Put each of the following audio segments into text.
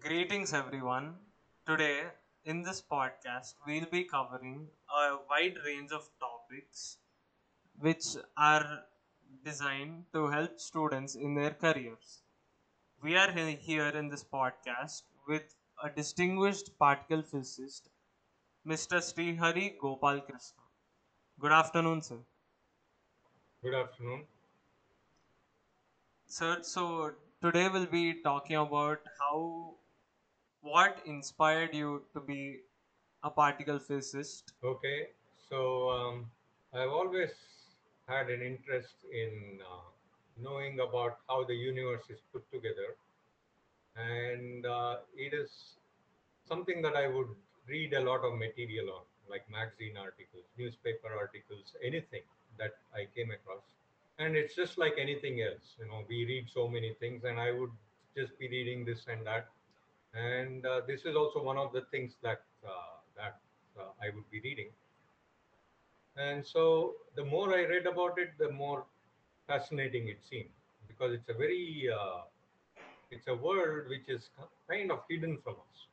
Greetings, everyone. Today, in this podcast, we'll be covering a wide range of topics which are designed to help students in their careers. We are here in this podcast with a distinguished particle physicist, Mr. Shrihari Gopalakrishna. Good afternoon, sir. Good afternoon. Sir, so today we'll be talking about how what inspired you to be a particle physicist Okay, so um, I've always had an interest in uh, knowing about how the universe is put together, and uh, it is something that I would read a lot of material on, like magazine articles, newspaper articles, anything that I came across. And it's just like anything else, you know, we read so many things, and I would just be reading this and that. And uh, this is also one of the things that uh, that uh, I would be reading And so the more I read about it, the more fascinating it seemed because it's a very it's a world which is kind of hidden from us.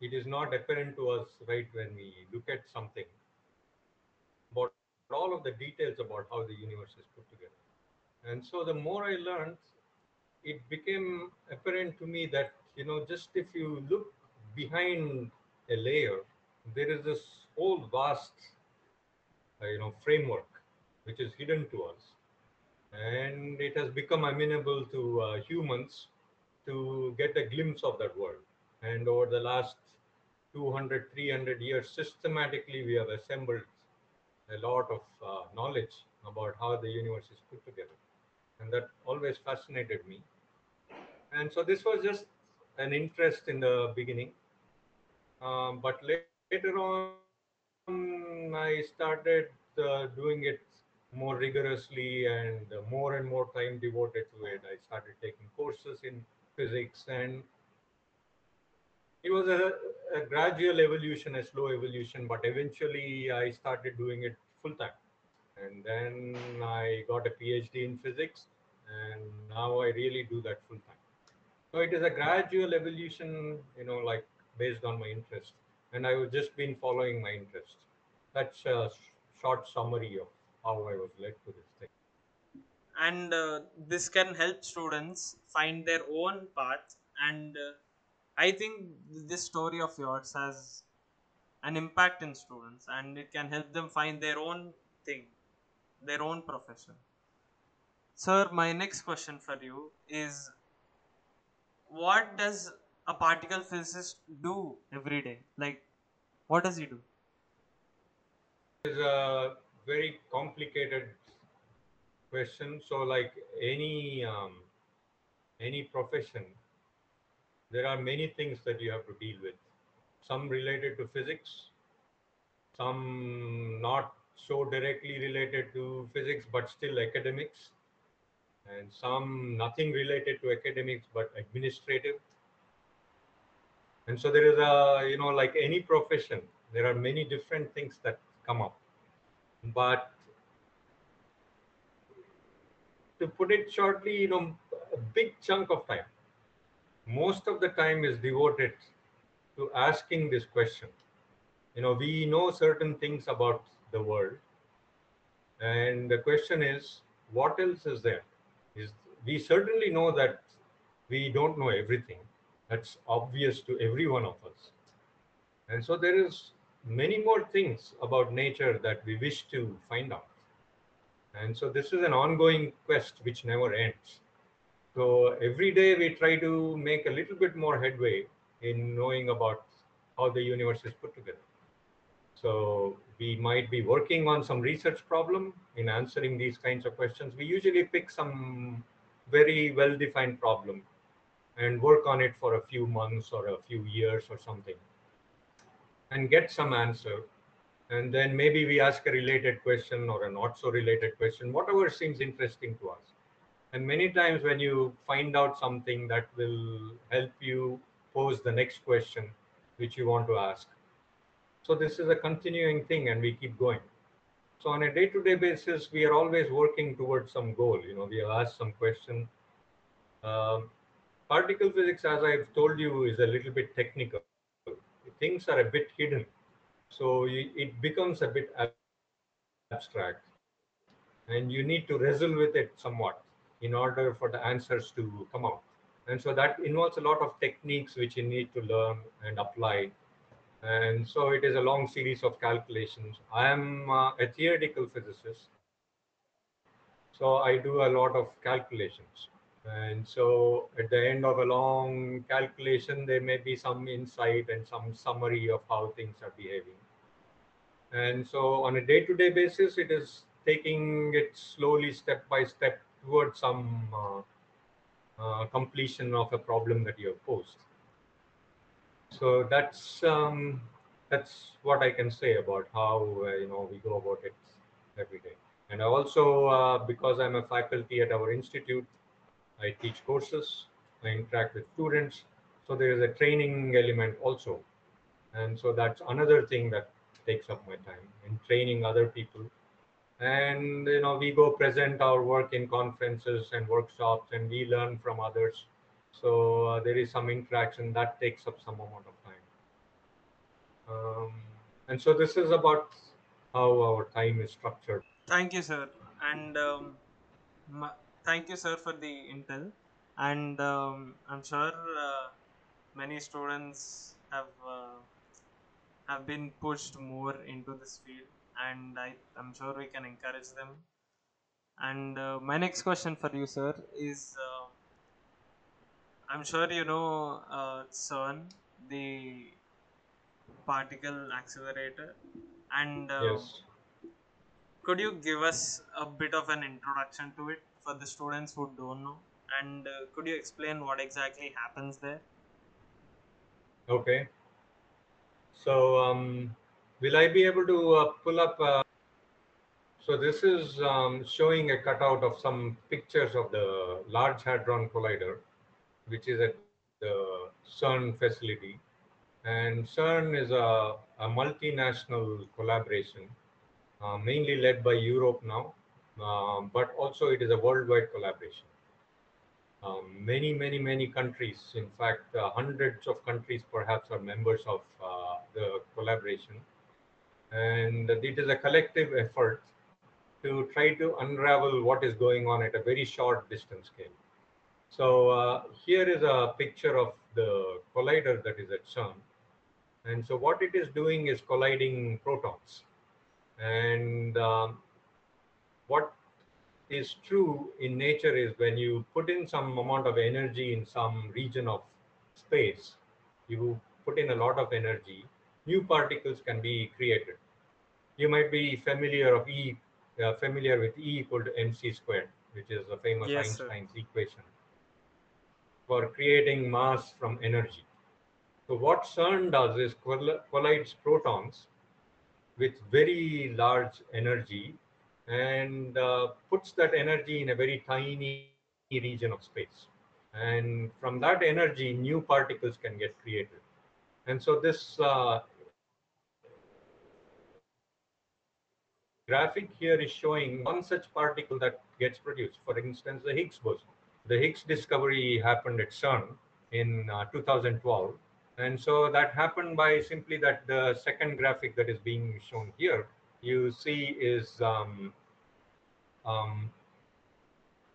It is not apparent to us right when we look at something about all of the details about how the universe is put together. And so the more I learned, it became apparent to me that you know just if you look behind a layer, there is this whole vast uh, you know framework which is hidden to us. And it has become amenable to uh, humans to get a glimpse of that world. And over the last 200 300 years systematically we have assembled a lot of uh, knowledge about how the universe is put together. And that always fascinated me. And so this was just an interest in the beginning um, but later on I started uh, doing it more rigorously and more and more time devoted to it. I started taking courses in physics, and it was a, a gradual evolution, a slow evolution, but eventually I started doing it full time. And then I got a PhD in physics, and now I really do that full time. So it is a gradual evolution, you know, like based on my interest. And I have just been following my interest. That's a short summary of how I was led to this thing. and uh, this can help students find their own path and uh, i think this story of yours has an impact in students and it can help them find their own thing their own profession sir my next question for you is what does a particle physicist do every day like what does he do It's a very complicated question. So, like any um, any profession, there are many things that you have to deal with. Some related to physics, some not so directly related to physics, but still academics, and some nothing related to academics but administrative. And so there is a you know like any profession, there are many different things that come up, but to put it shortly, you know, a big chunk of time, most of the time is devoted to asking this question. You know, we know certain things about the world, and the question is, what else is there? Is we certainly know that we don't know everything. That's obvious to every one of us. And so there is many more things about nature that we wish to find out. And so this is an ongoing quest which never ends. So every day we try to make a little bit more headway in knowing about how the universe is put together. So we might be working on some research problem in answering these kinds of questions. We usually pick some very well defined problem and work on it for a few months or a few years or something and get some answer and then maybe we ask a related question or a not so related question whatever seems interesting to us and many times when you find out something that will help you pose the next question which you want to ask so this is a continuing thing and we keep going so on a day-to-day basis we are always working towards some goal you know we have asked some question um, particle physics, as I've told you, is a little bit technical. Things are a bit hidden. So it becomes a bit abstract. And you need to wrestle with it somewhat in order for the answers to come out. And so that involves a lot of techniques which you need to learn and apply. And so it is a long series of calculations. I am uh, a theoretical physicist. So I do a lot of calculations. And so at the end of a long calculation, there may be some insight and some summary of how things are behaving. And so on a day-to-day basis, it is taking it slowly, step by step, towards some uh, uh, completion of a problem that you have posed. So that's um, that's what I can say about how uh, you know we go about it every day. And also, uh, because I'm a faculty at our institute, I teach courses, I interact with students. So there is a training element also. And so that's another thing that takes up my time in training other people and you know we go present our work in conferences and workshops and we learn from others so uh, there is some interaction that takes up some amount of time. Um, and so this is about how our time is structured. Thank you sir. And um, thank you sir for the intel. And um, i'm sure uh, many students have uh, have been pushed more into this field. And I, I'm sure we can encourage them. And uh, my next question for you, sir, is uh, I'm sure you know uh, CERN, the particle accelerator, and uh, yes. could you give us a bit of an introduction to it for the students who don't know? And uh, could you explain what exactly happens there? Okay. So, um, Will I be able to uh, pull up? Uh, so this is um, showing a cutout of some pictures of the Large Hadron Collider, which is at the CERN facility. And CERN is a, a multinational collaboration, uh, mainly led by Europe now, um, but also it is a worldwide collaboration. Um, many, many, many countries, in fact, uh, hundreds of countries perhaps are members of uh, the collaboration and it is a collective effort to try to unravel what is going on at a very short distance scale. So uh, here is a picture of the collider that is at CERN. And so what it is doing is colliding protons. And um, what is true in nature is when you put in some amount of energy in some region of space, you put in a lot of energy, new particles can be created. You might be familiar of E, uh, familiar with E equal to mc squared, which is the famous yes, Einstein's sir. equation for creating mass from energy. So what CERN does is collides protons with very large energy and uh, puts that energy in a very tiny region of space. And from that energy, new particles can get created. And so this uh, graphic here is showing one such particle that gets produced. For instance, the Higgs boson. The Higgs discovery happened at CERN in uh, 2012. And so that happened by simply that the second graphic that is being shown here, you see is, um, um,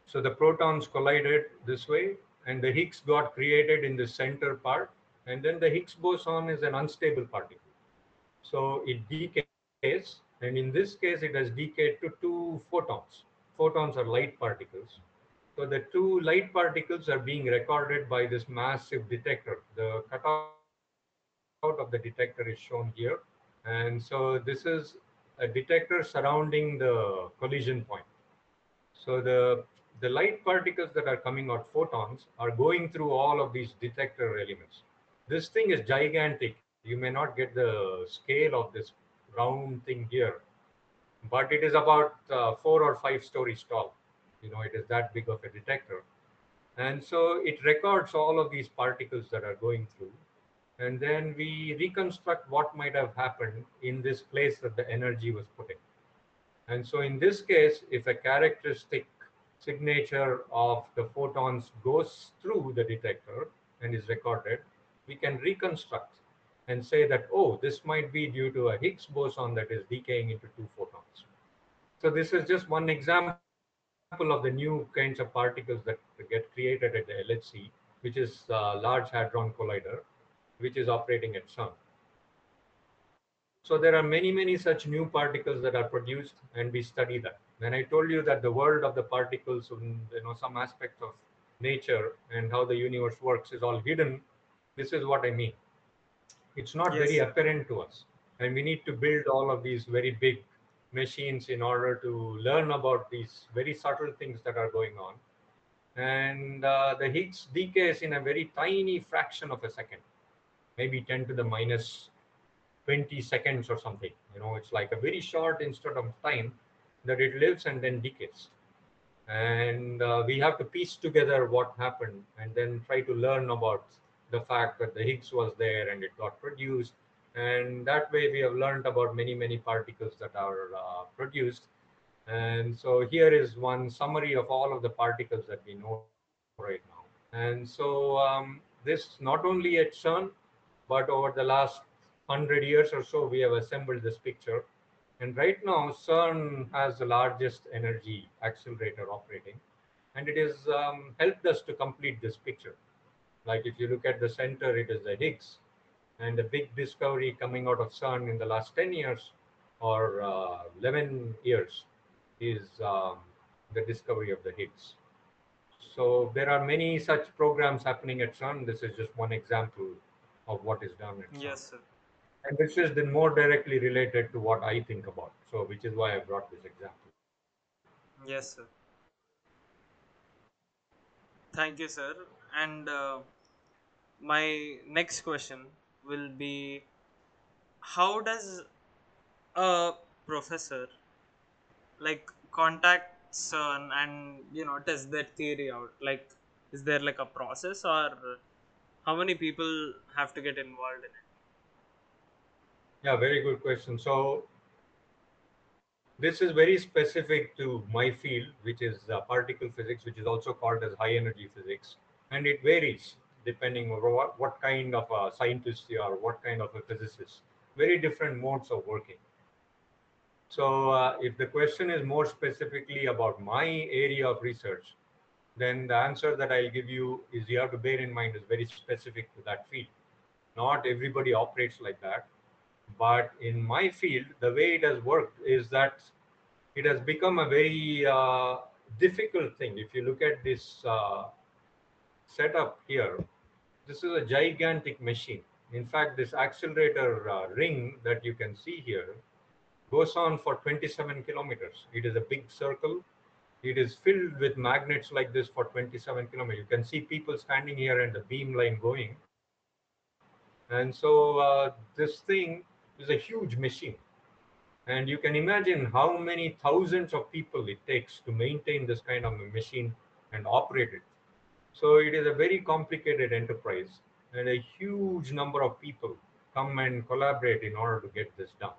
so the protons collided this way and the Higgs got created in the center part. And then the Higgs boson is an unstable particle. So it decays and in this case, it has decayed to two photons. Photons are light particles. So the two light particles are being recorded by this massive detector. The cutout of the detector is shown here. And so this is a detector surrounding the collision point. So the, the light particles that are coming out, photons, are going through all of these detector elements. This thing is gigantic. You may not get the scale of this round thing here, but it is about uh, four or five stories tall. You know, it is that big of a detector. And so it records all of these particles that are going through. And then we reconstruct what might have happened in this place that the energy was put in. And so in this case, if a characteristic signature of the photons goes through the detector and is recorded, we can reconstruct and say that, oh, this might be due to a Higgs boson that is decaying into two photons. So this is just one example of the new kinds of particles that get created at the LHC, which is a Large Hadron Collider, which is operating at CERN. So there are many, many such new particles that are produced and we study that. When I told you that the world of the particles, you know, some aspects of nature and how the universe works is all hidden, this is what I mean. It's not Yes, very apparent to us. And we need to build all of these very big machines in order to learn about these very subtle things that are going on. And uh, the Higgs decays in a very tiny fraction of a second, maybe 10 to the minus 20 seconds or something. You know, it's like a very short instant of time that it lives and then decays. And uh, we have to piece together what happened and then try to learn about the fact that the Higgs was there and it got produced. And that way we have learned about many, many particles that are uh, produced. And so here is one summary of all of the particles that we know right now. And so um, this not only at CERN, but over the last 100 years or so, we have assembled this picture. And right now, CERN has the largest energy accelerator operating, and it has um, helped us to complete this picture. Like if you look at the center, it is the Higgs, and the big discovery coming out of CERN in the last 10 years or uh, 11 years is um, the discovery of the Higgs. So there are many such programs happening at CERN. This is just one example of what is done at CERN. Yes, sir. And this is then more directly related to what I think about. So which is why I brought this example. Yes, sir. Thank you, sir. And uh, my next question will be how does a professor like contact CERN and you know test their theory out? Like, is there like a process or how many people have to get involved in it? Yeah, very good question. So this is very specific to my field, which is uh, particle physics, which is also called as high energy physics, and it varies depending on what, what kind of a scientist you are, what kind of a physicist. Very different modes of working. So uh, if the question is more specifically about my area of research, then the answer that I'll give you is you have to bear in mind is very specific to that field. Not everybody operates like that. But in my field, the way it has worked is that it has become a very uh, difficult thing. If you look at this uh, setup here, this is a gigantic machine. In fact, this accelerator uh, ring that you can see here goes on for 27 kilometers. It is a big circle. It is filled with magnets like this for 27 kilometers. You can see people standing here and the beam line going. And so uh, this thing is a huge machine. And you can imagine how many thousands of people it takes to maintain this kind of a machine and operate it. So it is a very complicated enterprise, and a huge number of people come and collaborate in order to get this done.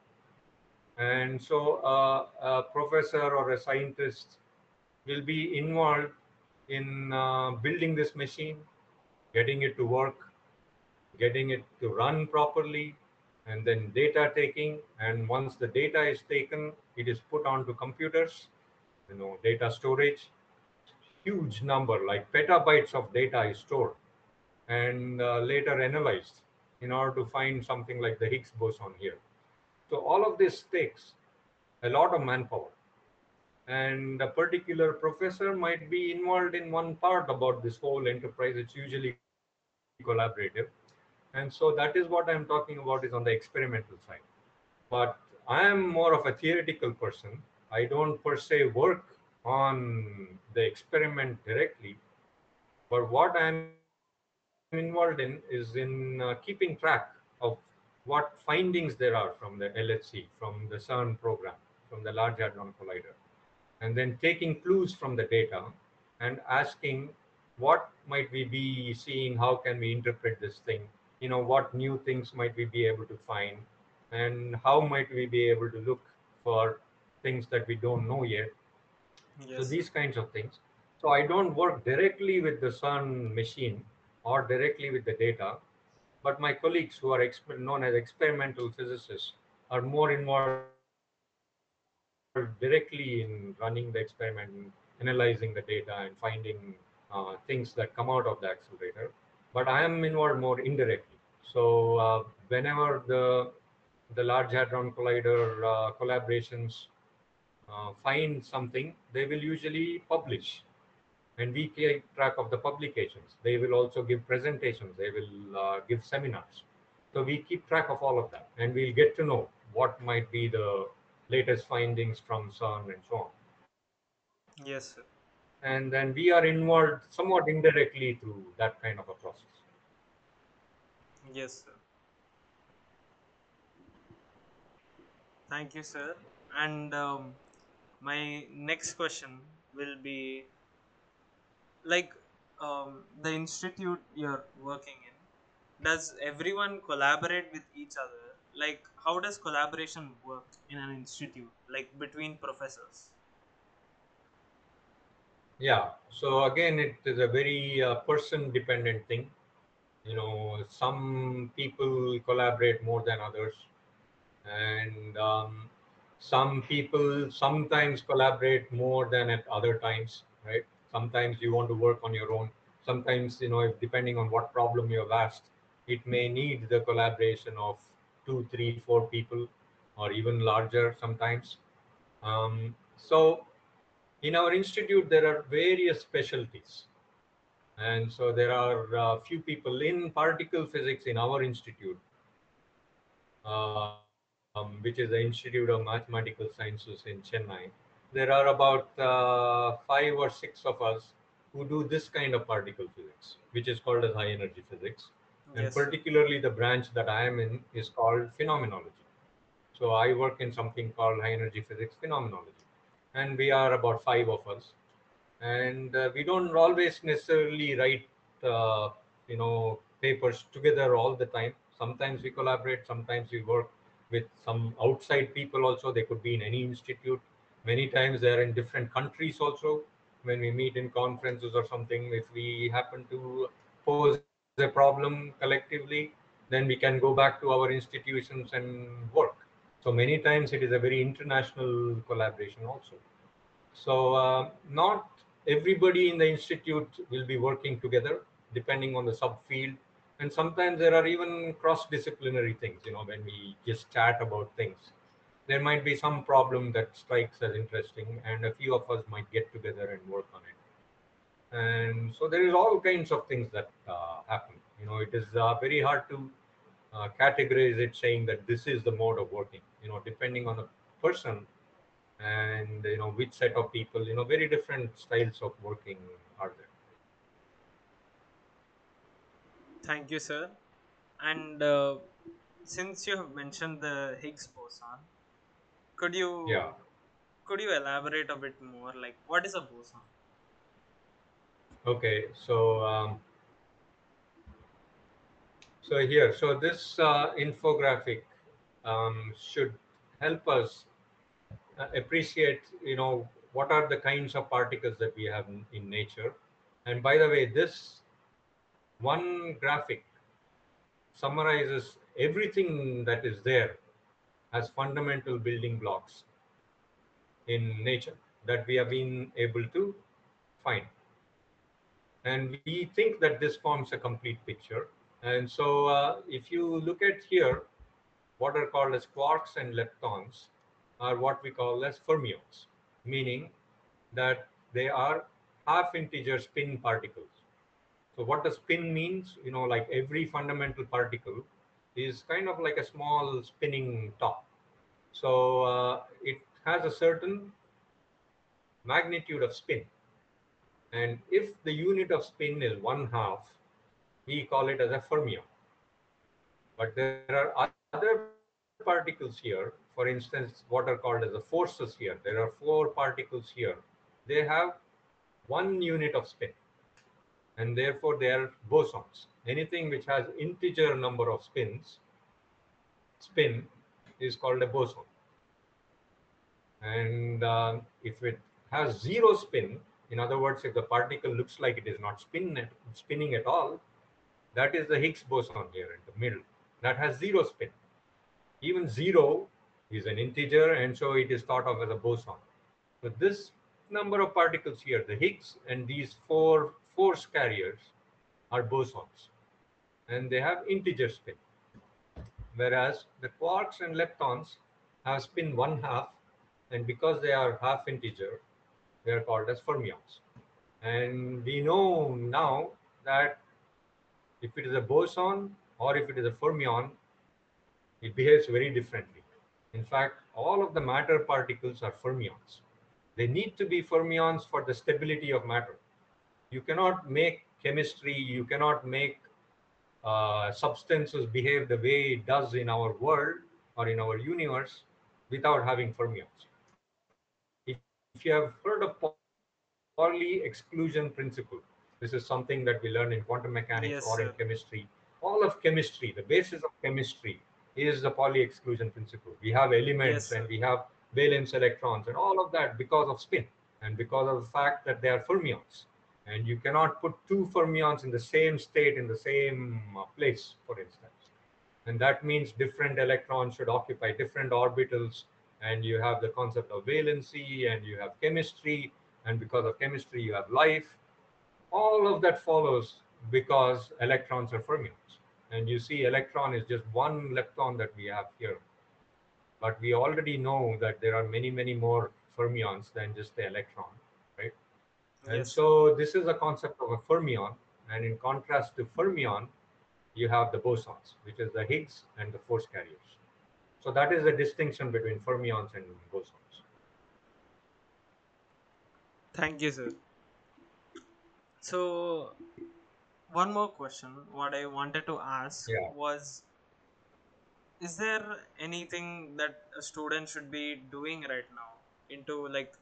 And so uh, a professor or a scientist will be involved in uh, building this machine, getting it to work, getting it to run properly, and then data taking. And once the data is taken, it is put onto computers, you know, data storage. Huge number, like petabytes of data is stored and uh, later analyzed in order to find something like the Higgs boson here. So all of this takes a lot of manpower. And a particular professor might be involved in one part about this whole enterprise. It's usually collaborative. And so that is what I'm talking about is on the experimental side. But I am more of a theoretical person. I don't per se work on the experiment directly. But what I'm involved in is in uh, keeping track of what findings there are from the LHC, from the CERN program, from the Large Hadron Collider, and then taking clues from the data and asking what might we be seeing, how can we interpret this thing, you know, what new things might we be able to find, and how might we be able to look for things that we don't know yet. So these kinds of things. So I don't work directly with the CERN machine or directly with the data, but my colleagues who are known as experimental physicists are more involved directly in running the experiment, analyzing the data, and finding uh, things that come out of the accelerator. But I am involved more indirectly. So uh, whenever the the Large Hadron Collider uh, collaborations uh, find something, they will usually publish and we keep track of the publications. They will also give presentations, they will uh, give seminars. So we keep track of all of that and we'll get to know what might be the latest findings from CERN and so on. Yes, sir. And then we are involved somewhat indirectly through that kind of a process. Yes, sir. Thank you, sir. And um, my next question will be like um, the institute you're working in does everyone collaborate with each other like how does collaboration work in an institute like between professors Yeah. So again, it is a very uh, person dependent thing. You know, some people collaborate more than others, and um, some people sometimes collaborate more than at other times, right? Sometimes you want to work on your own. Sometimes, you know, if, depending on what problem you have asked, it may need the collaboration of two, three, four people, or even larger sometimes. Um, so in our institute, there are various specialties. And so there are a few people in particle physics in our institute, uh, um, which is the Institute of Mathematical Sciences in Chennai. There are about uh, five or six of us who do this kind of particle physics, which is called as high energy physics. And yes particularly the branch that I am in is called phenomenology. So I work in something called high energy physics phenomenology. And we are about five of us. And uh, we don't always necessarily write, uh, you know, papers together all the time. Sometimes we collaborate, sometimes we work with some outside people also. They could be in any institute. Many times they're in different countries also. When we meet in conferences or something, if we happen to pose a problem collectively, then we can go back to our institutions and work. So many times it is a very international collaboration also. So uh, not everybody in the institute will be working together depending on the subfield. And sometimes there are even cross-disciplinary things, you know, when we just chat about things. There might be some problem that strikes as interesting and a few of us might get together and work on it. And so there is all kinds of things that uh, happen. You know, it is uh, very hard to uh, categorize it saying that this is the mode of working you know depending on the person and you know which set of people you know very different styles of working are there thank you sir. And uh, since you have mentioned the higgs boson could you yeah. could you elaborate a bit more? Like what is a boson? Okay so um, so here so this uh, infographic um, should help us uh, appreciate you know what are the kinds of particles that we have in, in nature. And by the way this one graphic summarizes everything that is there as fundamental building blocks in nature that we have been able to find and we think that this forms a complete picture and so uh, if you look at here what are called as quarks and leptons are what we call as fermions, meaning that they are half integer spin particles. So what the spin means, you know, like every fundamental particle is kind of like a small spinning top. So uh, it has a certain magnitude of spin. And if the unit of spin is one half, we call it as a fermion. But there are other particles here, for instance, what are called as the forces here. There are four particles here. They have one unit of spin and therefore they are bosons. Anything which has integer number of spins, spin is called a boson. And uh, if it has zero spin, in other words, if the particle looks like it is not spin at, spinning at all, that is the Higgs boson here in the middle. That has zero spin. Even zero is an integer, and so it is thought of as a boson. So this number of particles here, the Higgs and these four force carriers are bosons, and they have integer spin. Whereas the quarks and leptons have spin one half, and because they are half integer, they are called as fermions. And we know now that if it is a boson or if it is a fermion, it behaves very differently. In fact, all of the matter particles are fermions. They need to be fermions for the stability of matter. You cannot make chemistry, you cannot make uh, substances behave the way it does in our world or in our universe without having fermions. If, if you have heard of Pauli exclusion principle, this is something that we learn in quantum mechanics Yes, or in sir. chemistry. All of chemistry, the basis of chemistry is the Pauli exclusion principle. We have elements Yes, and we have valence electrons and all of that because of spin and because of the fact that they are fermions. And you cannot put two fermions in the same state in the same uh, place, for instance. And that means different electrons should occupy different orbitals. And you have the concept of valency and you have chemistry. And because of chemistry, you have life. All of that follows because electrons are fermions. And you see, electron is just one lepton that we have here. But we already know that there are many, many more fermions than just the electron? And Yes. so this is a concept of a fermion. And in contrast to fermion, you have the bosons, which is the Higgs and the force carriers. So that is the distinction between fermions and bosons. Thank you, sir. So, one more question. What I wanted to ask Yeah. was Is there anything that a student should be doing right now into like,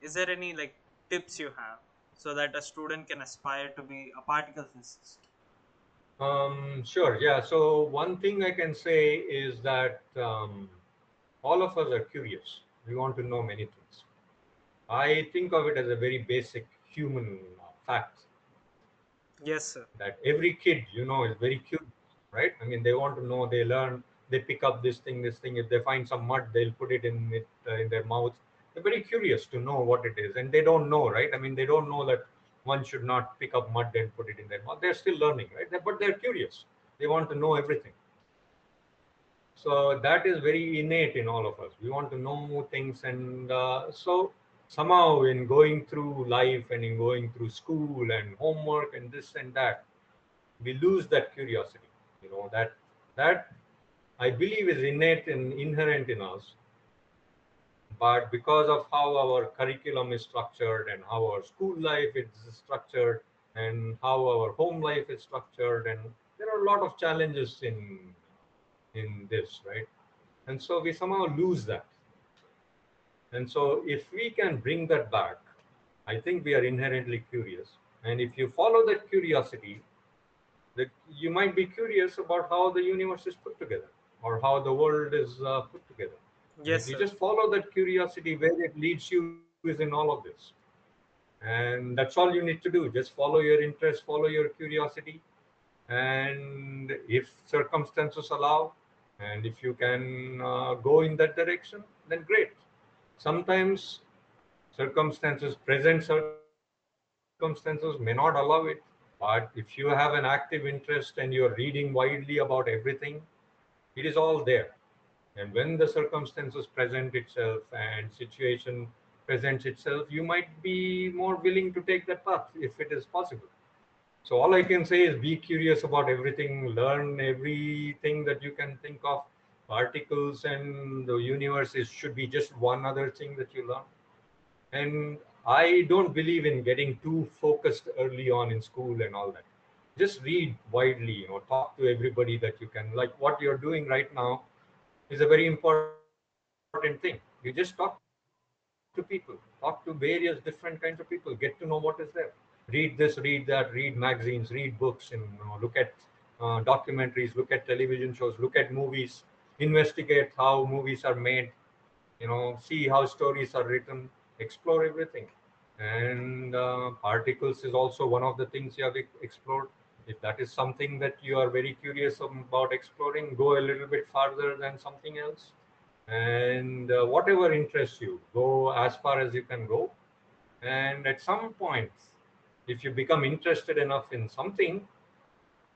is there any like tips you have so that a student can aspire to be a particle physicist? Um, sure. Yeah. So one thing I can say is that um, all of us are curious. We want to know many things. I think of it as a very basic human uh, fact Yes, sir. that every kid, you know, is very curious, right? I mean, they want to know. They learn. They pick up this thing, this thing. If they find some mud, they'll put it in it uh, in their mouth. They're very curious to know what it is, and they don't know, right? I mean, they don't know that one should not pick up mud and put it in their mouth. They're still learning, right? They- But they're curious. They want to know everything. So that is very innate in all of us. We want to know things, and uh, so somehow in going through life and in going through school and homework and this and that, we lose that curiosity. You know that that I believe is innate and inherent in us. But because of how our curriculum is structured and how our school life is structured and how our home life is structured, and there are a lot of challenges in in this, right? And so we somehow lose that. And so if we can bring that back, I think we are inherently curious. And if you follow that curiosity, that you might be curious about how the universe is put together or how the world is uh, put together. Yes, you just follow that curiosity where it leads you is in all of this. And that's all you need to do. Just follow your interest, follow your curiosity. And if circumstances allow, and if you can uh, go in that direction, then great. Sometimes circumstances, present circumstances may not allow it. But if you have an active interest and you're reading widely about everything, it is all there. And when the circumstances present itself and situation presents itself, you might be more willing to take that path if it is possible. So all I can say is be curious about everything, learn everything that you can think of. Particles and the universe is should be just one other thing that you learn. And I don't believe in getting too focused early on in school and all that. Just read widely, you know, talk to everybody that you can. Like what you're doing right now is a very important thing. You just talk to people, talk to various different kinds of people, get to know what is there. Read this, read that, read magazines, read books, and you know, look at uh, documentaries, look at television shows, look at movies, investigate how movies are made, you know, see how stories are written, explore everything. and uh, particles is also one of the things you have explored if that is something that you are very curious about exploring go a little bit farther than something else. And uh, whatever interests you go as far as you can go. And at some point if you become interested enough in something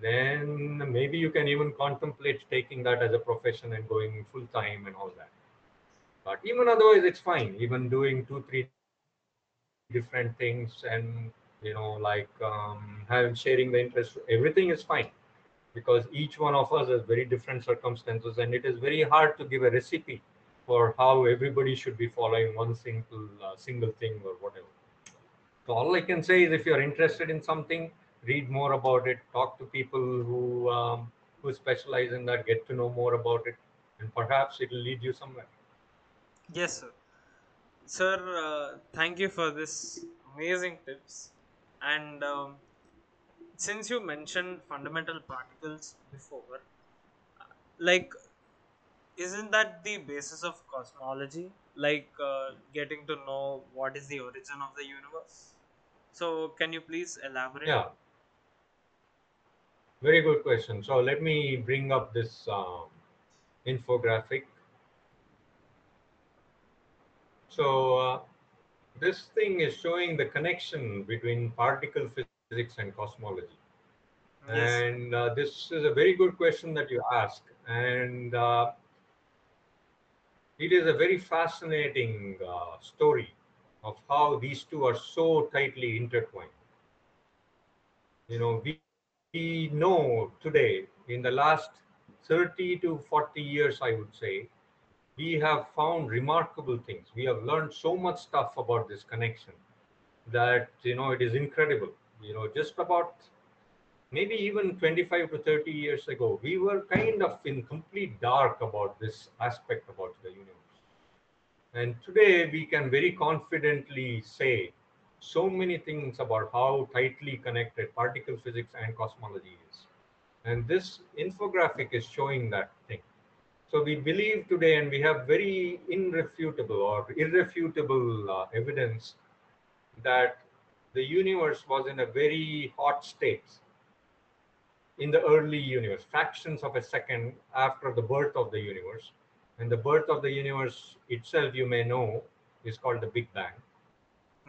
then maybe you can even contemplate taking that as a profession and going full time and all that. But even otherwise it's fine. Even doing two three different things and you know like um, having sharing the interest everything is fine because each one of us has very different circumstances and it is very hard to give a recipe for how everybody should be following one single uh, single thing or whatever so all i can say is if you're interested in something read more about it talk to people who um, who specialize in that get to know more about it and perhaps it'll lead you somewhere Yes, sir. Sir, uh, thank you for this amazing tips. And um, since you mentioned fundamental particles before, like, isn't that the basis of cosmology? Like, uh, getting to know what is the origin of the universe? So, can you please elaborate? yeah very good question so let me bring up this um, infographic so uh, this thing is showing the connection between particle physics and cosmology. Yes, and uh, this is a very good question that you ask. And uh, it is a very fascinating uh, story of how these two are so tightly intertwined. You know we, we know today in the last 30 to 40 years i would say we have found remarkable things. We have learned so much stuff about this connection that you know it is incredible. You know just about maybe even 25 to 30 years ago we were kind of in complete dark about this aspect about the universe. And today we can very confidently say so many things about how tightly connected particle physics and cosmology is. And this infographic is showing that thing so we believe today and we have very irrefutable or irrefutable uh, evidence that the universe was in a very hot state in the early universe, fractions of a second after the birth of the universe. And the birth of the universe itself, you may know, is called the Big Bang.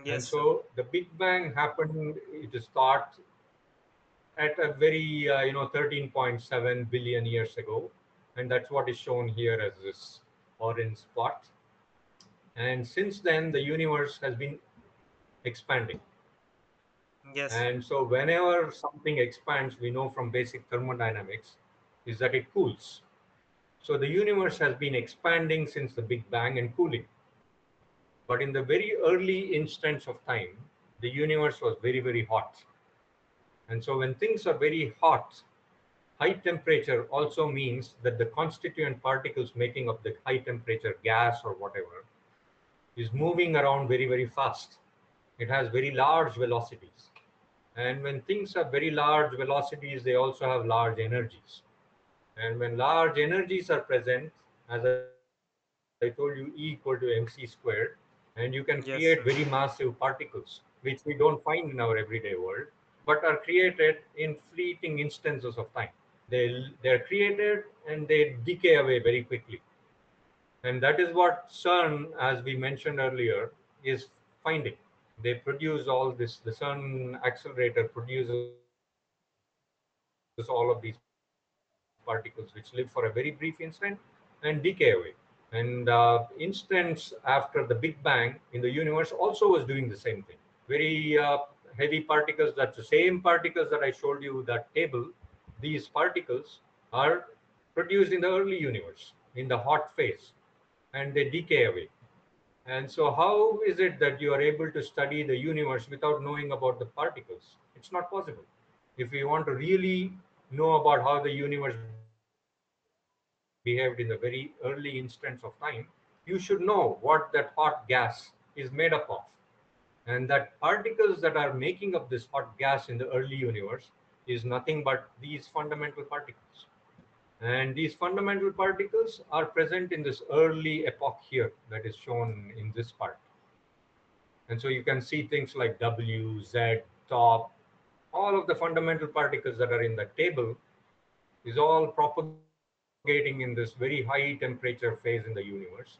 Yes, sir. so the Big Bang happened, it start at a very, uh, you know, 13.7 billion years ago. And that's what is shown here as this orange spot. And since then, the universe has been expanding Yes. And so whenever something expands, we know from basic thermodynamics is that it cools. So the universe has been expanding since the Big Bang and cooling. But in the very early instance of time, the universe was very, very hot. And so when things are very hot, high temperature also means that the constituent particles making up the high temperature gas or whatever is moving around very, very fast. It has very large velocities. And when things have very large velocities, they also have large energies. And when large energies are present, as I told you, E equal to mc squared, and you can Yes, create very massive particles, which we don't find in our everyday world, but are created in fleeting instances of time. They, they're created and they decay away very quickly. And that is what CERN, as we mentioned earlier, is finding. They produce all this, the CERN accelerator produces all of these particles which live for a very brief instant and decay away. And uh, instance after the Big Bang in the universe also was doing the same thing. Very uh, heavy particles, that's the same particles that I showed you that table. These particles are produced in the early universe in the hot phase and they decay away. And so, how is it that you are able to study the universe without knowing about the particles? It's not possible. If we want to really know about how the universe behaved in the very early instance of time, you should know what that hot gas is made up of. And that particles that are making up this hot gas in the early universe is nothing but these fundamental particles. And these fundamental particles are present in this early epoch here that is shown in this part. And so you can see things like W, Z, top, all of the fundamental particles that are in the table is all propagating in this very high temperature phase in the universe.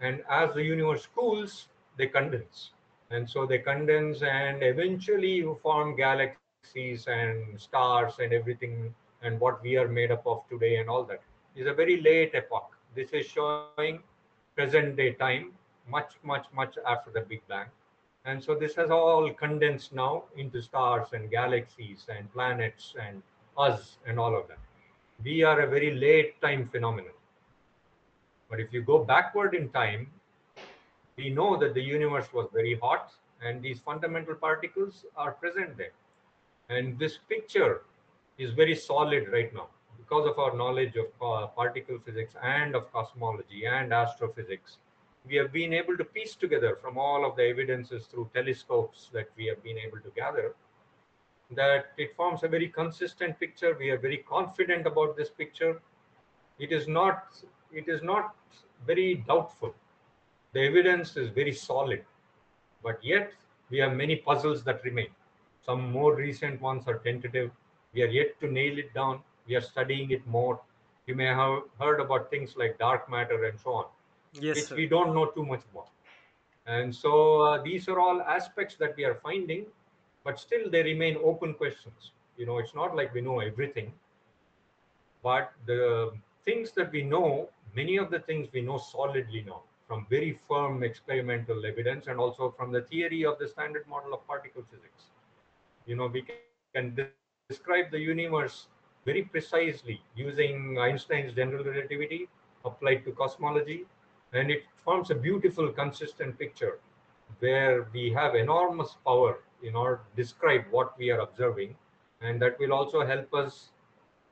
And as the universe cools, they condense. And so they condense and eventually you form galaxies and stars and everything and what we are made up of today and all that is a very late epoch. This is showing present day time, much, much, much after the Big Bang. And so this has all condensed now into stars and galaxies and planets and us and all of that. We are a very late time phenomenon. But if you go backward in time, we know that the universe was very hot and these fundamental particles are present there. And this picture is very solid right now because of our knowledge of uh, particle physics and of cosmology and astrophysics. We have been able to piece together from all of the evidences through telescopes that we have been able to gather that it forms a very consistent picture. We are very confident about this picture. It is not it is not very doubtful. The evidence is very solid, but yet we have many puzzles that remain. Some more recent ones are tentative. We are yet to nail it down. We are studying it more. You may have heard about things like dark matter and so on, Yes, which sir. we don't know too much about. And so uh, these are all aspects that we are finding, but still they remain open questions. You know, it's not like we know everything, but the things that we know, many of the things we know solidly now from very firm experimental evidence and also from the theory of the standard model of particle physics. You know, we can describe the universe very precisely using Einstein's general relativity applied to cosmology, and it forms a beautiful, consistent picture where we have enormous power in order to describe what we are observing, and that will also help us,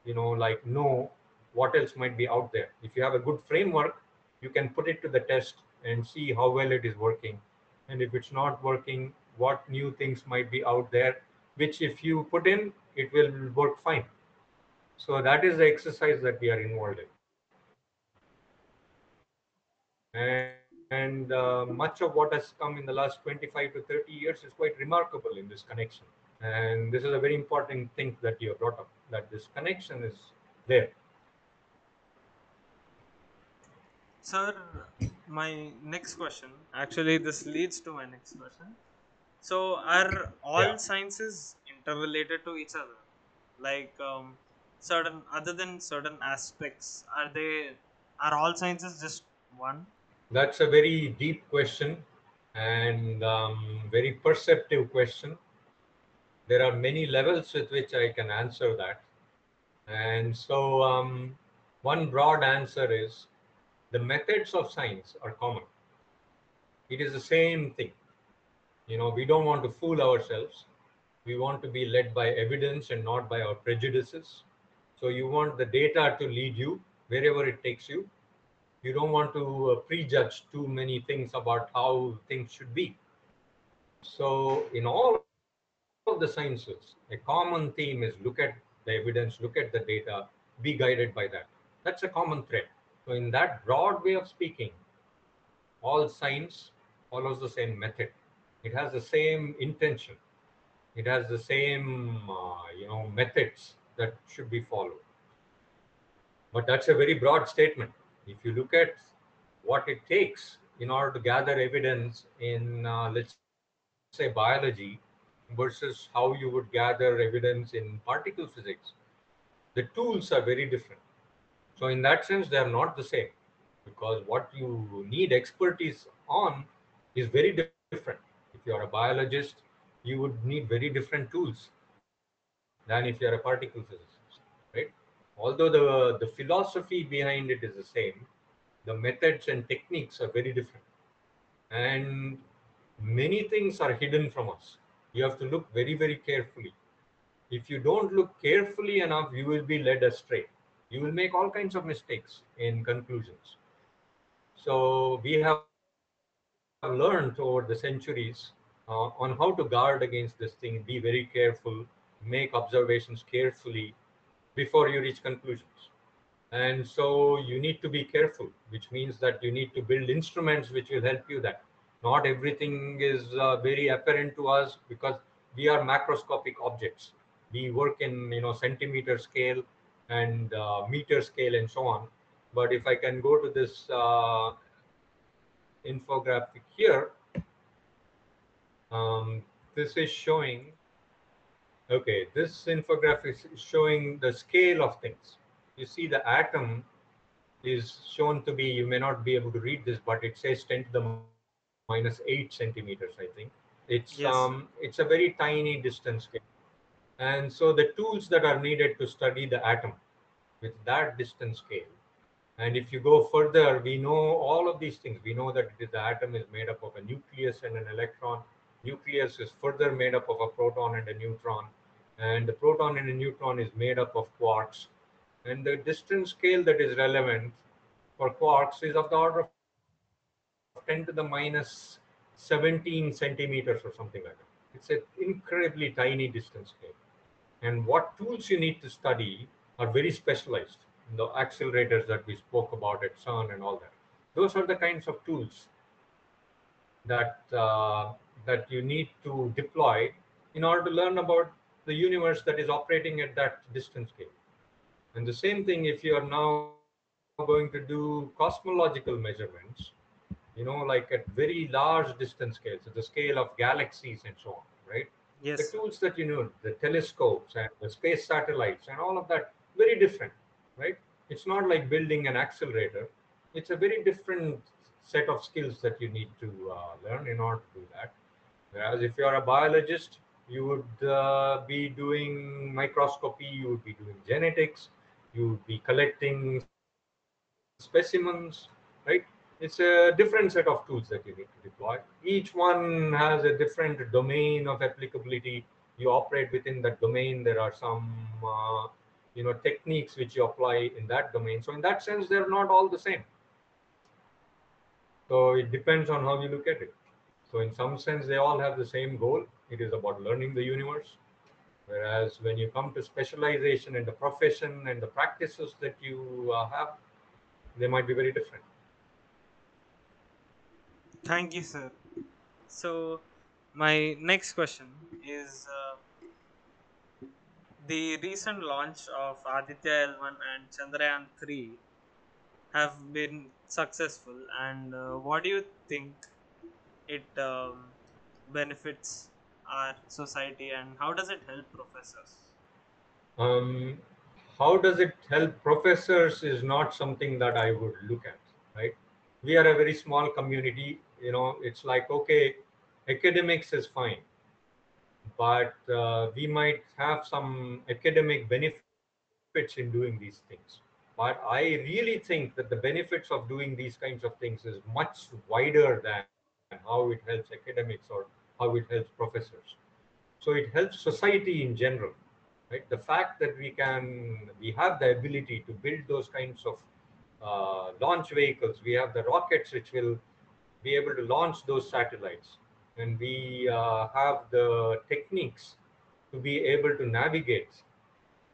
you know, like know what else might be out there. If you have a good framework, you can put it to the test and see how well it is working. And if it's not working, what new things might be out there, which if you put in, it will work fine. So that is the exercise that we are involved in. And, and uh, much of what has come in the last 25 to 30 years is quite remarkable in this connection. And this is a very important thing that you have brought up that this connection is there. Sir, my next question actually, this leads to my next question. So, are all Yeah. sciences interrelated to each other? Like, um, certain other than certain aspects, are they are all sciences just one? That's a very deep question and um, very perceptive question. There are many levels with which I can answer that. And so, um, one broad answer is the methods of science are common. It is the same thing. You know, we don't want to fool ourselves. We want to be led by evidence and not by our prejudices. So, you want the data to lead you wherever it takes you you don't want to uh, prejudge too many things about how things should be. So, in all of the sciences, a common theme is look at the evidence, look at the data, be guided by that. That's a common thread. So, in that broad way of speaking, all science follows the same method. It has the same intention. It has the same, uh, you know, methods that should be followed. But that's a very broad statement. If you look at what it takes in order to gather evidence in, uh, let's say, biology versus how you would gather evidence in particle physics, the tools are very different. So, in that sense, they are not the same because what you need expertise on is very different. If you are a biologist, you would need very different tools than if you are a particle physicist, right? Although the, the philosophy behind it is the same, the methods and techniques are very different. And many things are hidden from us. You have to look very, very carefully. If you don't look carefully enough, you will be led astray. You will make all kinds of mistakes in conclusions. So we have learned over the centuries uh, on how to guard against this thing, be very careful, make observations carefully before you reach conclusions. And so you need to be careful, which means that you need to build instruments which will help you that. not everything is uh, very apparent to us because we are macroscopic objects we work in you know centimeter scale and uh, meter scale and so on but if i can go to this uh, infographic here. Um, this is showing okay this infographic is showing the scale of things. You see the atom is shown to be you may not be able to read this but it says 10 to the minus 8 centimeters i think. It's Yes. um it's a very tiny distance scale. And so the tools that are needed to study the atom with that distance scale and if you go further we know all of these things we know that the atom is made up of a nucleus and an electron nucleus is further made up of a proton and a neutron and the proton and a neutron is made up of quarks and the distance scale that is relevant for quarks is of the order of 10 to the minus 17 centimeters or something like that. It's an incredibly tiny distance scale. And what tools you need to study are very specialized. The accelerators that we spoke about at CERN and all that. Those are the kinds of tools that uh, that you need to deploy in order to learn about the universe that is operating at that distance scale. And the same thing if you are now going to do cosmological measurements, you know, like at very large distance scales, at the scale of galaxies and so on, right? Yes. The tools that you know, the telescopes and the space satellites and all of that, very different, right? It's not like building an accelerator. It's a very different set of skills that you need to uh, learn in order to do that. Whereas if you're a biologist, you would uh, be doing microscopy, you would be doing genetics, you would be collecting specimens, right? It's a different set of tools that you need to deploy. Each one has a different domain of applicability. You operate within that domain. There are some, uh, you know, techniques which you apply in that domain. So in that sense, they're not all the same. So it depends on how you look at it. So in some sense, they all have the same goal. It is about learning the universe. Whereas when you come to specialization and the profession and the practices that you uh, have, they might be very different. Thank you, sir. So, my next question is uh, the recent launch of Aditya L1 and Chandrayaan 3 have been successful, and uh, what do you think it um, benefits our society, and how does it help professors? Um, how does it help professors is not something that I would look at, right? We are a very small community. You know, it's like, okay, academics is fine, but uh, we might have some academic benefits in doing these things. But I really think that the benefits of doing these kinds of things is much wider than how it helps academics or how it helps professors. So it helps society in general right the fact that we can we have the ability to build those kinds of uh, launch vehicles we have the rockets which will be able to launch those satellites and we uh, have the techniques to be able to navigate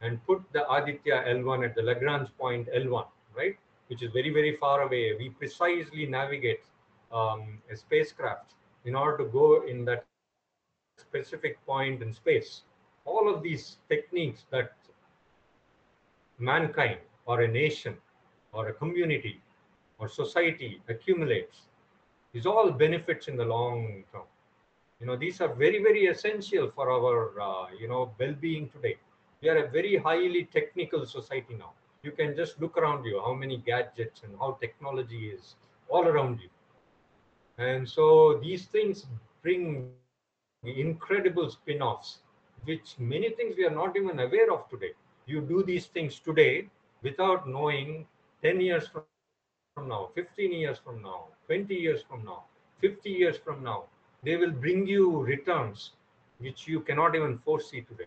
and put the aditya l1 at the lagrange point l1 right? Which is very very far away. We precisely navigate um, a spacecraft in order to go in that specific point in space. All of these techniques that mankind or a nation or a community or society accumulates is all benefits in the long term you know these are very very essential for our uh, you know well-being today. We are a very highly technical society now. You can just look around you how many gadgets and how technology is all around you. And so these things bring incredible spin-offs which many things we are not even aware of today. You do these things today without knowing 10 years from now, 15 years from now, 20 years from now, 50 years from now, they will bring you returns which you cannot even foresee today.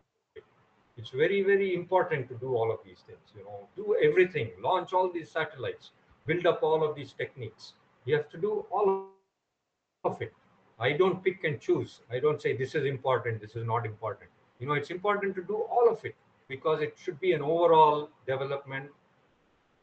It's very, very important to do all of these things. You know, do everything, launch all these satellites, build up all of these techniques. You have to do all of it. I don't pick and choose. I don't say this is important, this is not important you know it's important to do all of it because it should be an overall development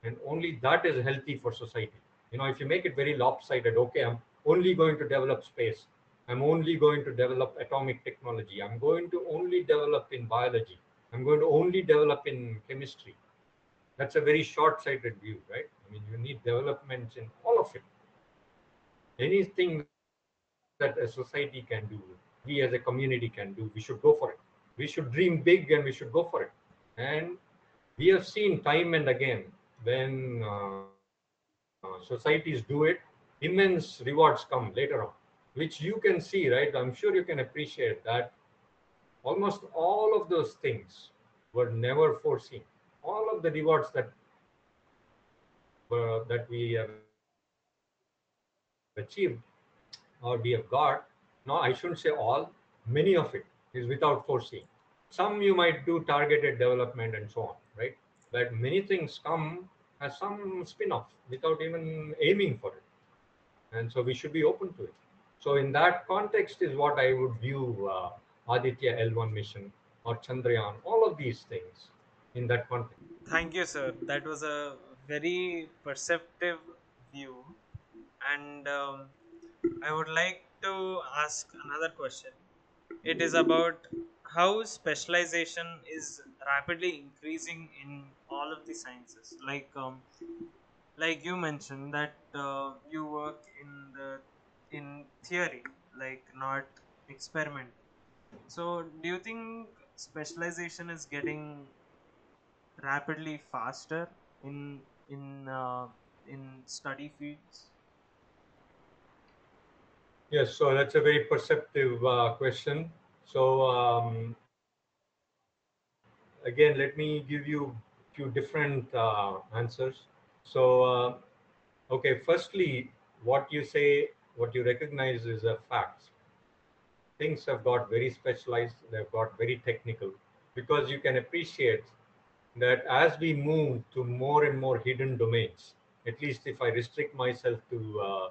and only that is healthy for society you know if you make it very lopsided okay i'm only going to develop space. I'm only going to develop atomic technology. I'm going to only develop in biology. I'm going to only develop in chemistry. That's a very short sighted view, right? I mean, you need developments in all of it. Anything that a society can do, we as a community can do, we should go for it. We should dream big and we should go for it. And we have seen time and again when uh, uh, societies do it, immense rewards come later on, which you can see, right? I'm sure you can appreciate that almost all of those things were never foreseen. All of the rewards that were, that we have achieved or we have got, no, I shouldn't say all, many of it is without foreseeing. Some you might do targeted development and so on, right? But many things come as some spin off without even aiming for it. And so we should be open to it. So, in that context, is what I would view uh, Aditya L1 mission or Chandrayaan, all of these things in that context. Thank you, sir. That was a very perceptive view. And um, I would like to ask another question. It is about how specialization is rapidly increasing in all of the sciences. Like, um, like you mentioned that uh, you work in the in theory, like not experiment. So, do you think specialization is getting rapidly faster in in uh, in study fields? Yes, so that's a very perceptive uh, question. So, um, again, let me give you a few different uh, answers. So, uh, okay, firstly, what you say, what you recognize is a fact. Things have got very specialized, they've got very technical, because you can appreciate that as we move to more and more hidden domains, at least if I restrict myself to uh,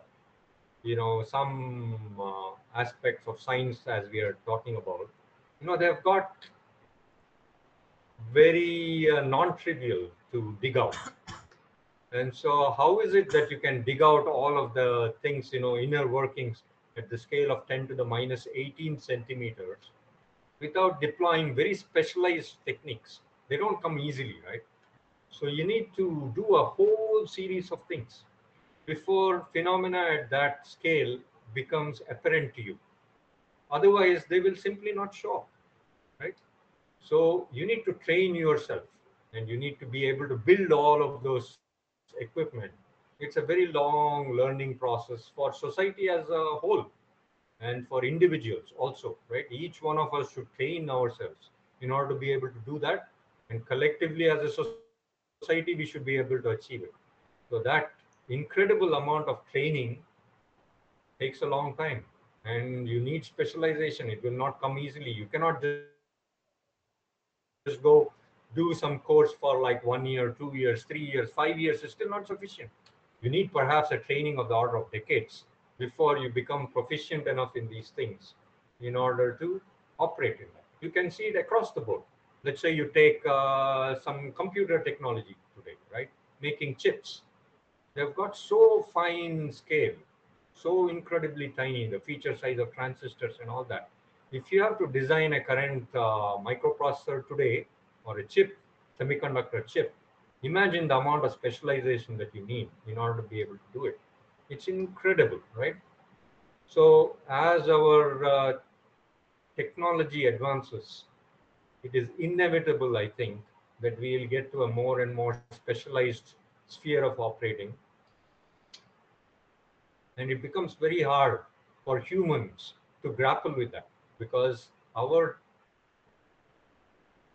you know some uh, aspects of science as we are talking about you know they've got very uh, non-trivial to dig out and so how is it that you can dig out all of the things you know inner workings at the scale of 10 to the minus 18 centimeters without deploying very specialized techniques? They don't come easily right? So you need to do a whole series of things before phenomena at that scale becomes apparent to you. Otherwise they will simply not show up right? So you need to train yourself and you need to be able to build all of those equipment. It's a very long learning process for society as a whole and for individuals also right? Each one of us should train ourselves in order to be able to do that. And collectively as a society we should be able to achieve it. So that incredible amount of training takes a long time. And you need specialization. It will not come easily. You cannot just go do some course for like one year two years three years five years is still not sufficient. You need perhaps a training of the order of decades before you become proficient enough in these things in order to operate in that. You can see it across the board. Let's say you take uh, some computer technology today right? Making chips. They've got so fine scale so incredibly tiny the feature size of transistors and all that. If you have to design a current uh, microprocessor today or a chip semiconductor chip imagine the amount of specialization that you need in order to be able to do it. It's incredible right? So as our uh, technology advances it is inevitable i think that we will get to a more and more specialized sphere of operating. And it becomes very hard for humans to grapple with that because our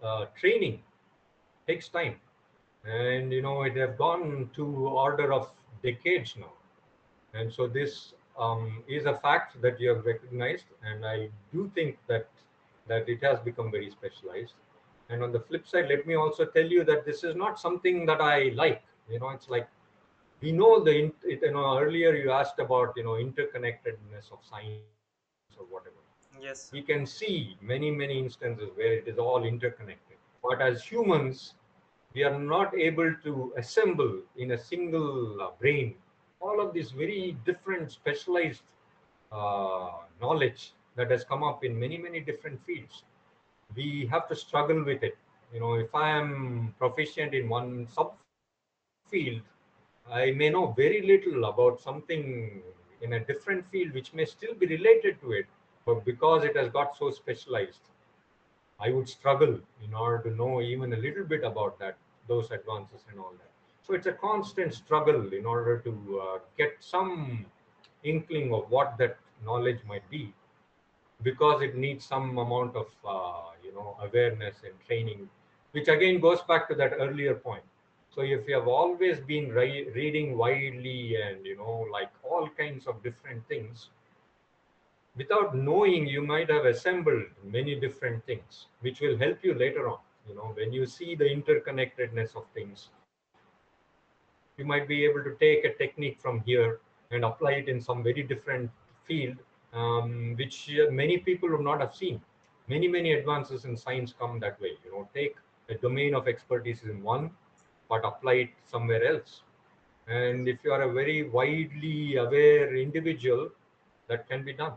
uh, training takes time. And you know it have gone to order of decades now. And so this um, is a fact that you have recognized. And i do think that that it has become very specialized. And on the flip side let me also tell you that this is not something that i like. You know it's like we know the you know earlier you asked about you know interconnectedness of science or whatever Yes. we can see many many instances where it is all interconnected. But as humans we are not able to assemble in a single uh, brain all of this very different specialized uh, knowledge that has come up in many many different fields. We have to struggle with it. You know if i am proficient in one subfield i may know very little about something in a different field which may still be related to it but because it has got so specialized i would struggle in order to know even a little bit about that those advances and all that. So it's a constant struggle in order to uh, get some inkling of what that knowledge might be because it needs some amount of uh, you know awareness and training which again goes back to that earlier point. So if you have always been re- reading widely and you know like all kinds of different things without knowing you might have assembled many different things which will help you later on. You know when you see the interconnectedness of things you might be able to take a technique from here and apply it in some very different field um, which uh, many people would not have seen. Many many advances in science come that way. You know take a domain of expertise in one but apply it somewhere else. And if you are a very widely aware individual that can be done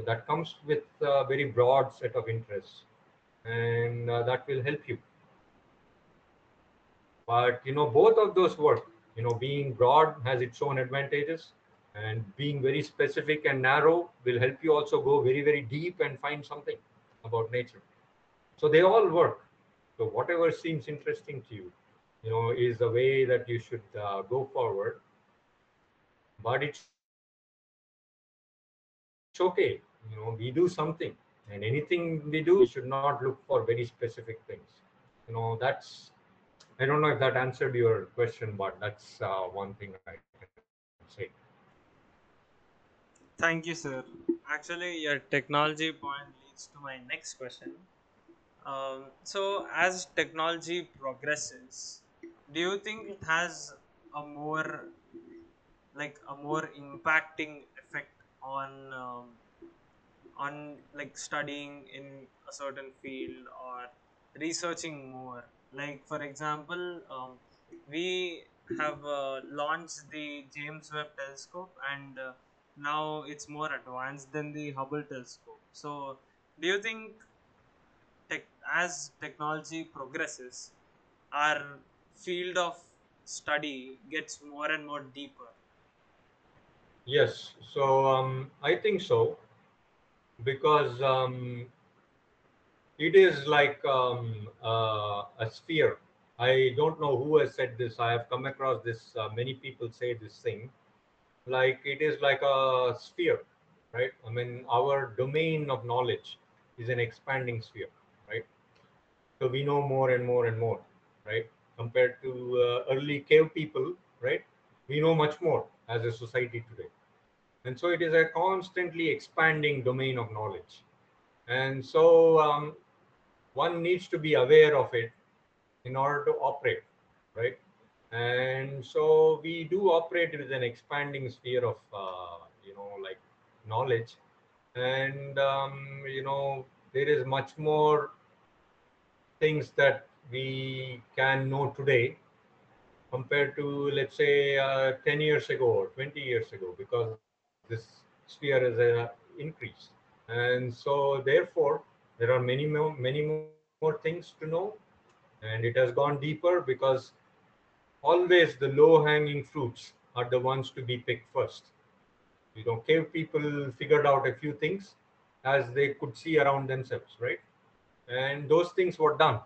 so that comes with a very broad set of interests and uh, that will help you. But you know both of those work. You know being broad has its own advantages and being very specific and narrow will help you also go very very deep and find something about nature. So they all work. So whatever seems interesting to you you know is the way that you should uh, go forward. But it's okay you know we do something and anything we do we should not look for very specific things you know that's i don't know if that answered your question but that's uh, one thing i can say Thank you, sir. Actually, your technology point leads to my next question. Um, so, as technology progresses, do you think it has a more like a more impacting effect on um, on like studying in a certain field or researching more? Like, for example, um, we have uh, launched the James Webb Telescope and uh, now it's more advanced than the Hubble telescope. So, do you think tech, as technology progresses, our field of study gets more and more deeper? yes so um, i think so because um, it is like um, uh, a sphere. I don't know who has said this. I have come across this uh, many people say this thing. Like it is like a sphere right? I mean our domain of knowledge is an expanding sphere right? So we know more and more and more right? Compared to uh, early cave people right? We know much more as a society today and so it is a constantly expanding domain of knowledge. And so um, one needs to be aware of it in order to operate right? And so we do operate with an expanding sphere of uh, you know like knowledge. And um, you know there is much more things that we can know today compared to let's say uh, 10 years ago or 20 years ago because this sphere is uh, increased. And so therefore there are many more many more things to know. And it has gone deeper because always the low hanging fruits are the ones to be picked first. You know cave people figured out a few things as they could see around themselves right? And those things were done.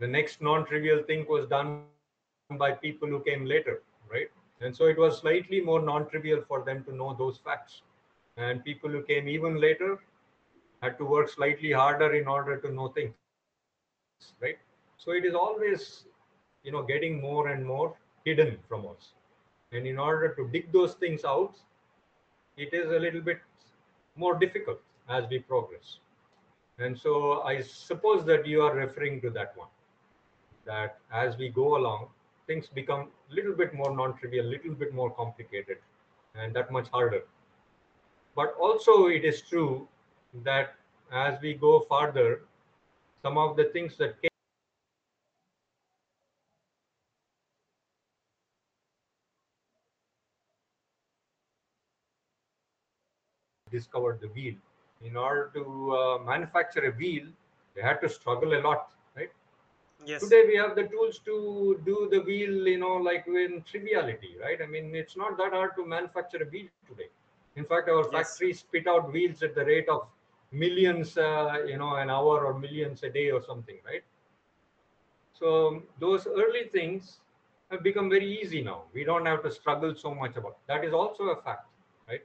The next non-trivial thing was done by people who came later right and so it was slightly more non-trivial for them to know those facts. And people who came even later had to work slightly harder in order to know things right? So it is always you know getting more and more hidden from us. And in order to dig those things out it is a little bit more difficult as we progress. And so i suppose that you are referring to that one that as we go along things become a little bit more non-trivial, a little bit more complicated, and that much harder. But also it is true that as we go farther, some of the things that came discovered the wheel. In order to uh, manufacture a wheel, they had to struggle a lot Yes. Today we have the tools to do the wheel, you know, like in triviality, right? I mean, it's not that hard to manufacture a wheel today. In fact, our Yes. factories spit out wheels at the rate of millions, uh, you know, an hour or millions a day or something, right? So those early things have become very easy now. We don't have to struggle so much about. That is also a fact, right?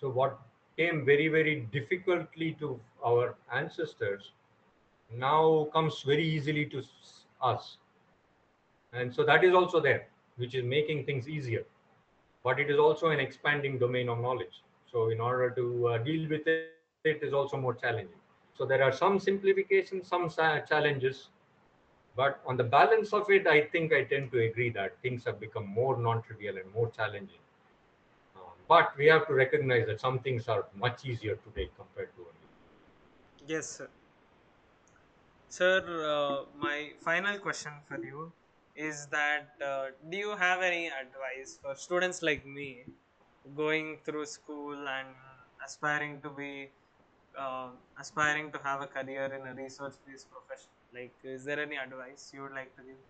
So what came very very difficultly to our ancestors now comes very easily to us, and so that is also there, which is making things easier. But it is also an expanding domain of knowledge. So in order to uh, deal with it, it is also more challenging. So there are some simplifications, some challenges, but on the balance of it, I think I tend to agree that things have become more non-trivial and more challenging. Um, but we have to recognize that some things are much easier today compared to earlier. Yes, sir. Sir, uh, my final question for you is that uh, do you have any advice for students like me going through school and aspiring to be uh, aspiring to have a career in a research based profession? Like, is there any advice you would like to give?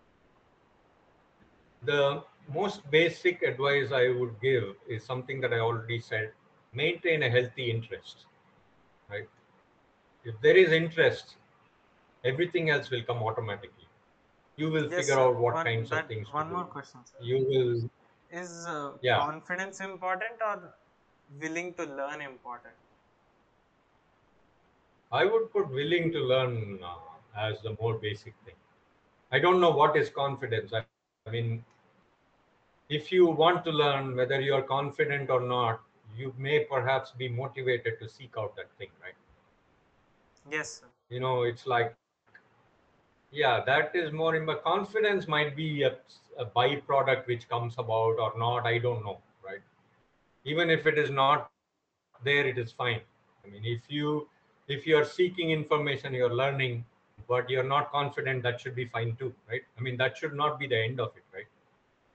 The most basic advice I would give is something that I already said: maintain a healthy interest. Right? If there is interest, everything else will come automatically. You will Yes, figure sir. out what One, kinds of that, things to one more do. question, sir. You will, Is uh, Yeah. confidence important or willing to learn important? I would put willing to learn uh, as the more basic thing. I don't know what is confidence. I, I mean, if you want to learn, whether you are confident or not, you may perhaps be motivated to seek out that thing, right? Yes, sir. You know, it's like, yeah, that is more in but confidence might be a, a byproduct which comes about or not. I don't know, right? Even if it is not there, it is fine. I mean, if you if you are seeking information, you're learning, but you're not confident, that should be fine too, right? I mean, that should not be the end of it, right?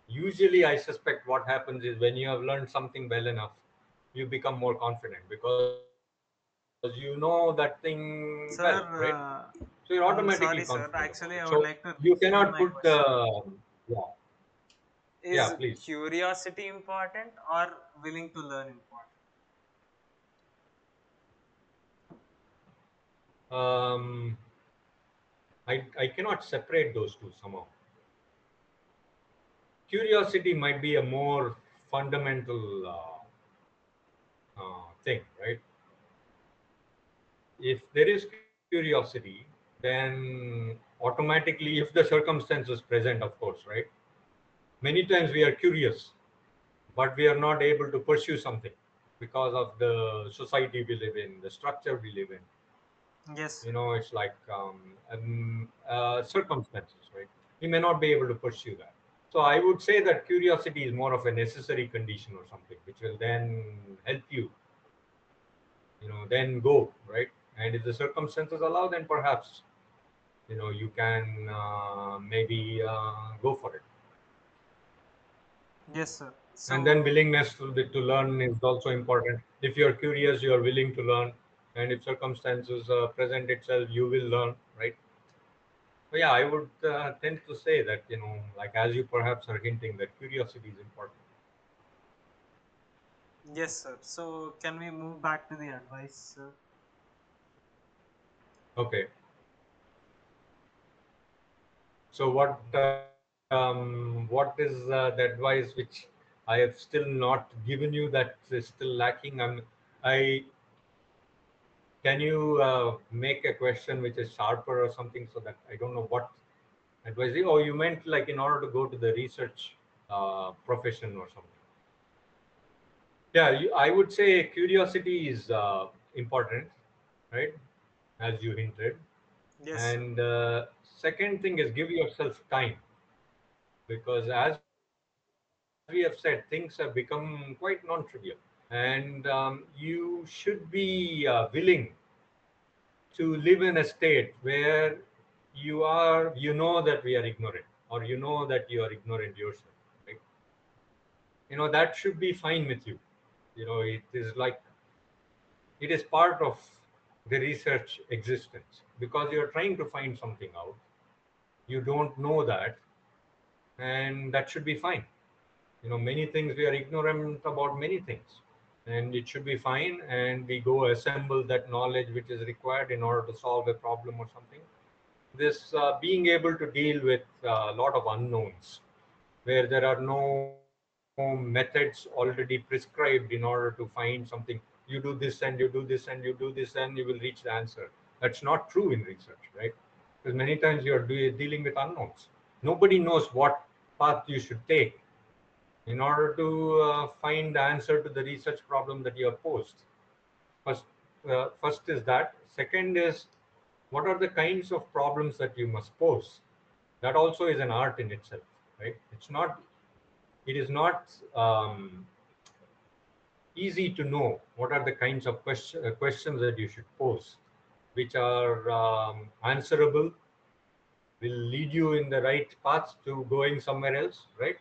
Usually, I suspect what happens is when you have learned something well enough, you become more confident because you know that thing Sir, well, right? uh, So you're automatically sorry, sir. Actually, I would it. like to you cannot put the yeah. Is yeah, please. curiosity important or willing to learn important? Um, I I cannot separate those two somehow. Curiosity might be a more fundamental uh, uh, thing, right? If there is curiosity, then automatically, if the circumstances present, of course, right? Many times we are curious, but we are not able to pursue something because of the society we live in, the structure we live in. Yes, You know, it's like um, um, uh, circumstances, right? We may not be able to pursue that. So I would say that curiosity is more of a necessary condition or something, which will then help you, you know, then go, right? And if the circumstances allow, then perhaps, you know, you can uh, maybe uh, go for it. yes, sir. So, and then willingness to, to learn is also important if you're curious you're willing to learn and if circumstances uh, present itself you will learn right but yeah i would uh, tend to say that you know like as you perhaps are hinting that curiosity is important yes, sir. So, can we move back to the advice, sir? Okay. So what uh, um, what is uh, the advice which i have still not given you that is still lacking? I'm i can you uh, make a question which is sharper or something so that i don't know what advice oh you meant like in order to go to the research uh, profession or something? Yeah you, i would say curiosity is uh, important right as you hinted. Yes, and uh, second thing is give yourself time. Because as we have said things have become quite non-trivial. And um, you should be uh, willing to live in a state where you are you know that we are ignorant or you know that you are ignorant yourself right? You know that should be fine with you. You know it is like it is part of the research existence because you're trying to find something out. You don't know that, and that should be fine. You know, many things we are ignorant about many things, and it should be fine. And we go assemble that knowledge which is required in order to solve a problem or something. This uh, being able to deal with a lot of unknowns, where there are no methods already prescribed in order to find something you do this and you do this and you do this and you will reach the answer. That's not true in research right? Because many times you're de- dealing with unknowns. Nobody knows what path you should take in order to uh, find the answer to the research problem that you have posed. First uh, first is that. Second is what are the kinds of problems that you must pose? That also is an art in itself right? It's not it is not um, easy to know what are the kinds of question, uh, questions that you should pose, which are um, answerable, will lead you in the right path to going somewhere else, right?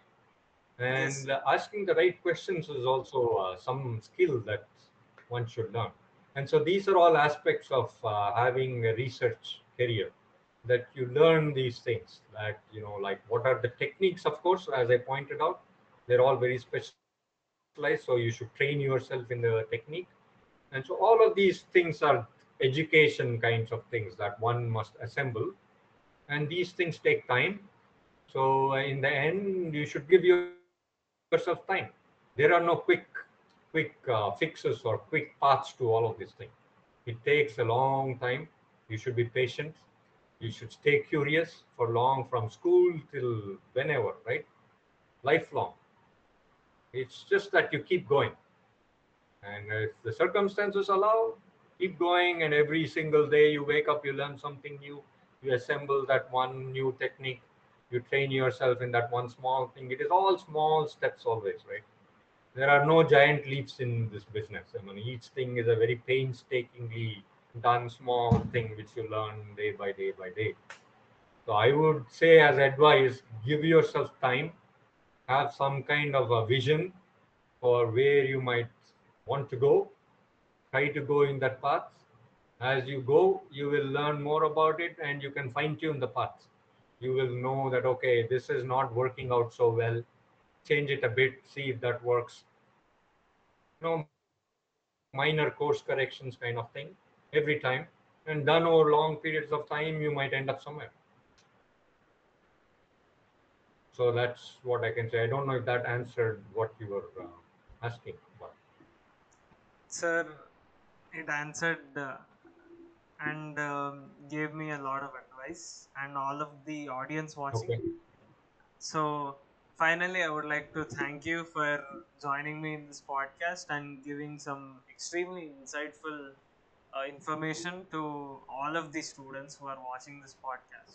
And Yes. uh, asking the right questions is also uh, some skill that one should learn. And so these are all aspects of uh, having a research career that you learn these things that you know like what are the techniques of course as i pointed out they're all very specialized so you should train yourself in the technique. And so all of these things are education kinds of things that one must assemble. And these things take time. So in the end you should give yourself time. There are no quick quick uh, fixes or quick paths to all of these things. It takes a long time. You should be patient. You should stay curious for long from school till whenever right? Lifelong it's just that you keep going. And if the circumstances allow keep going and every single day you wake up you learn something new. You assemble that one new technique. You train yourself in that one small thing. It is all small steps always right? There are no giant leaps in this business. I mean each thing is a very painstakingly done small thing which you learn day by day by day. So i would say as advice give yourself time have some kind of a vision for where you might want to go try to go in that path. As you go you will learn more about it and you can fine tune the path. You will know that okay this is not working out so well. Change it a bit see if that works. No minor course corrections kind of thing every time. And done over long periods of time you might end up somewhere so that's what i can say i don't know if that answered what you were uh, asking but Sir, it answered uh, and um, gave me a lot of advice and all of the audience watching. okay So, finally, I would like to thank you for joining me in this podcast and giving some extremely insightful uh, information to all of the students who are watching this podcast.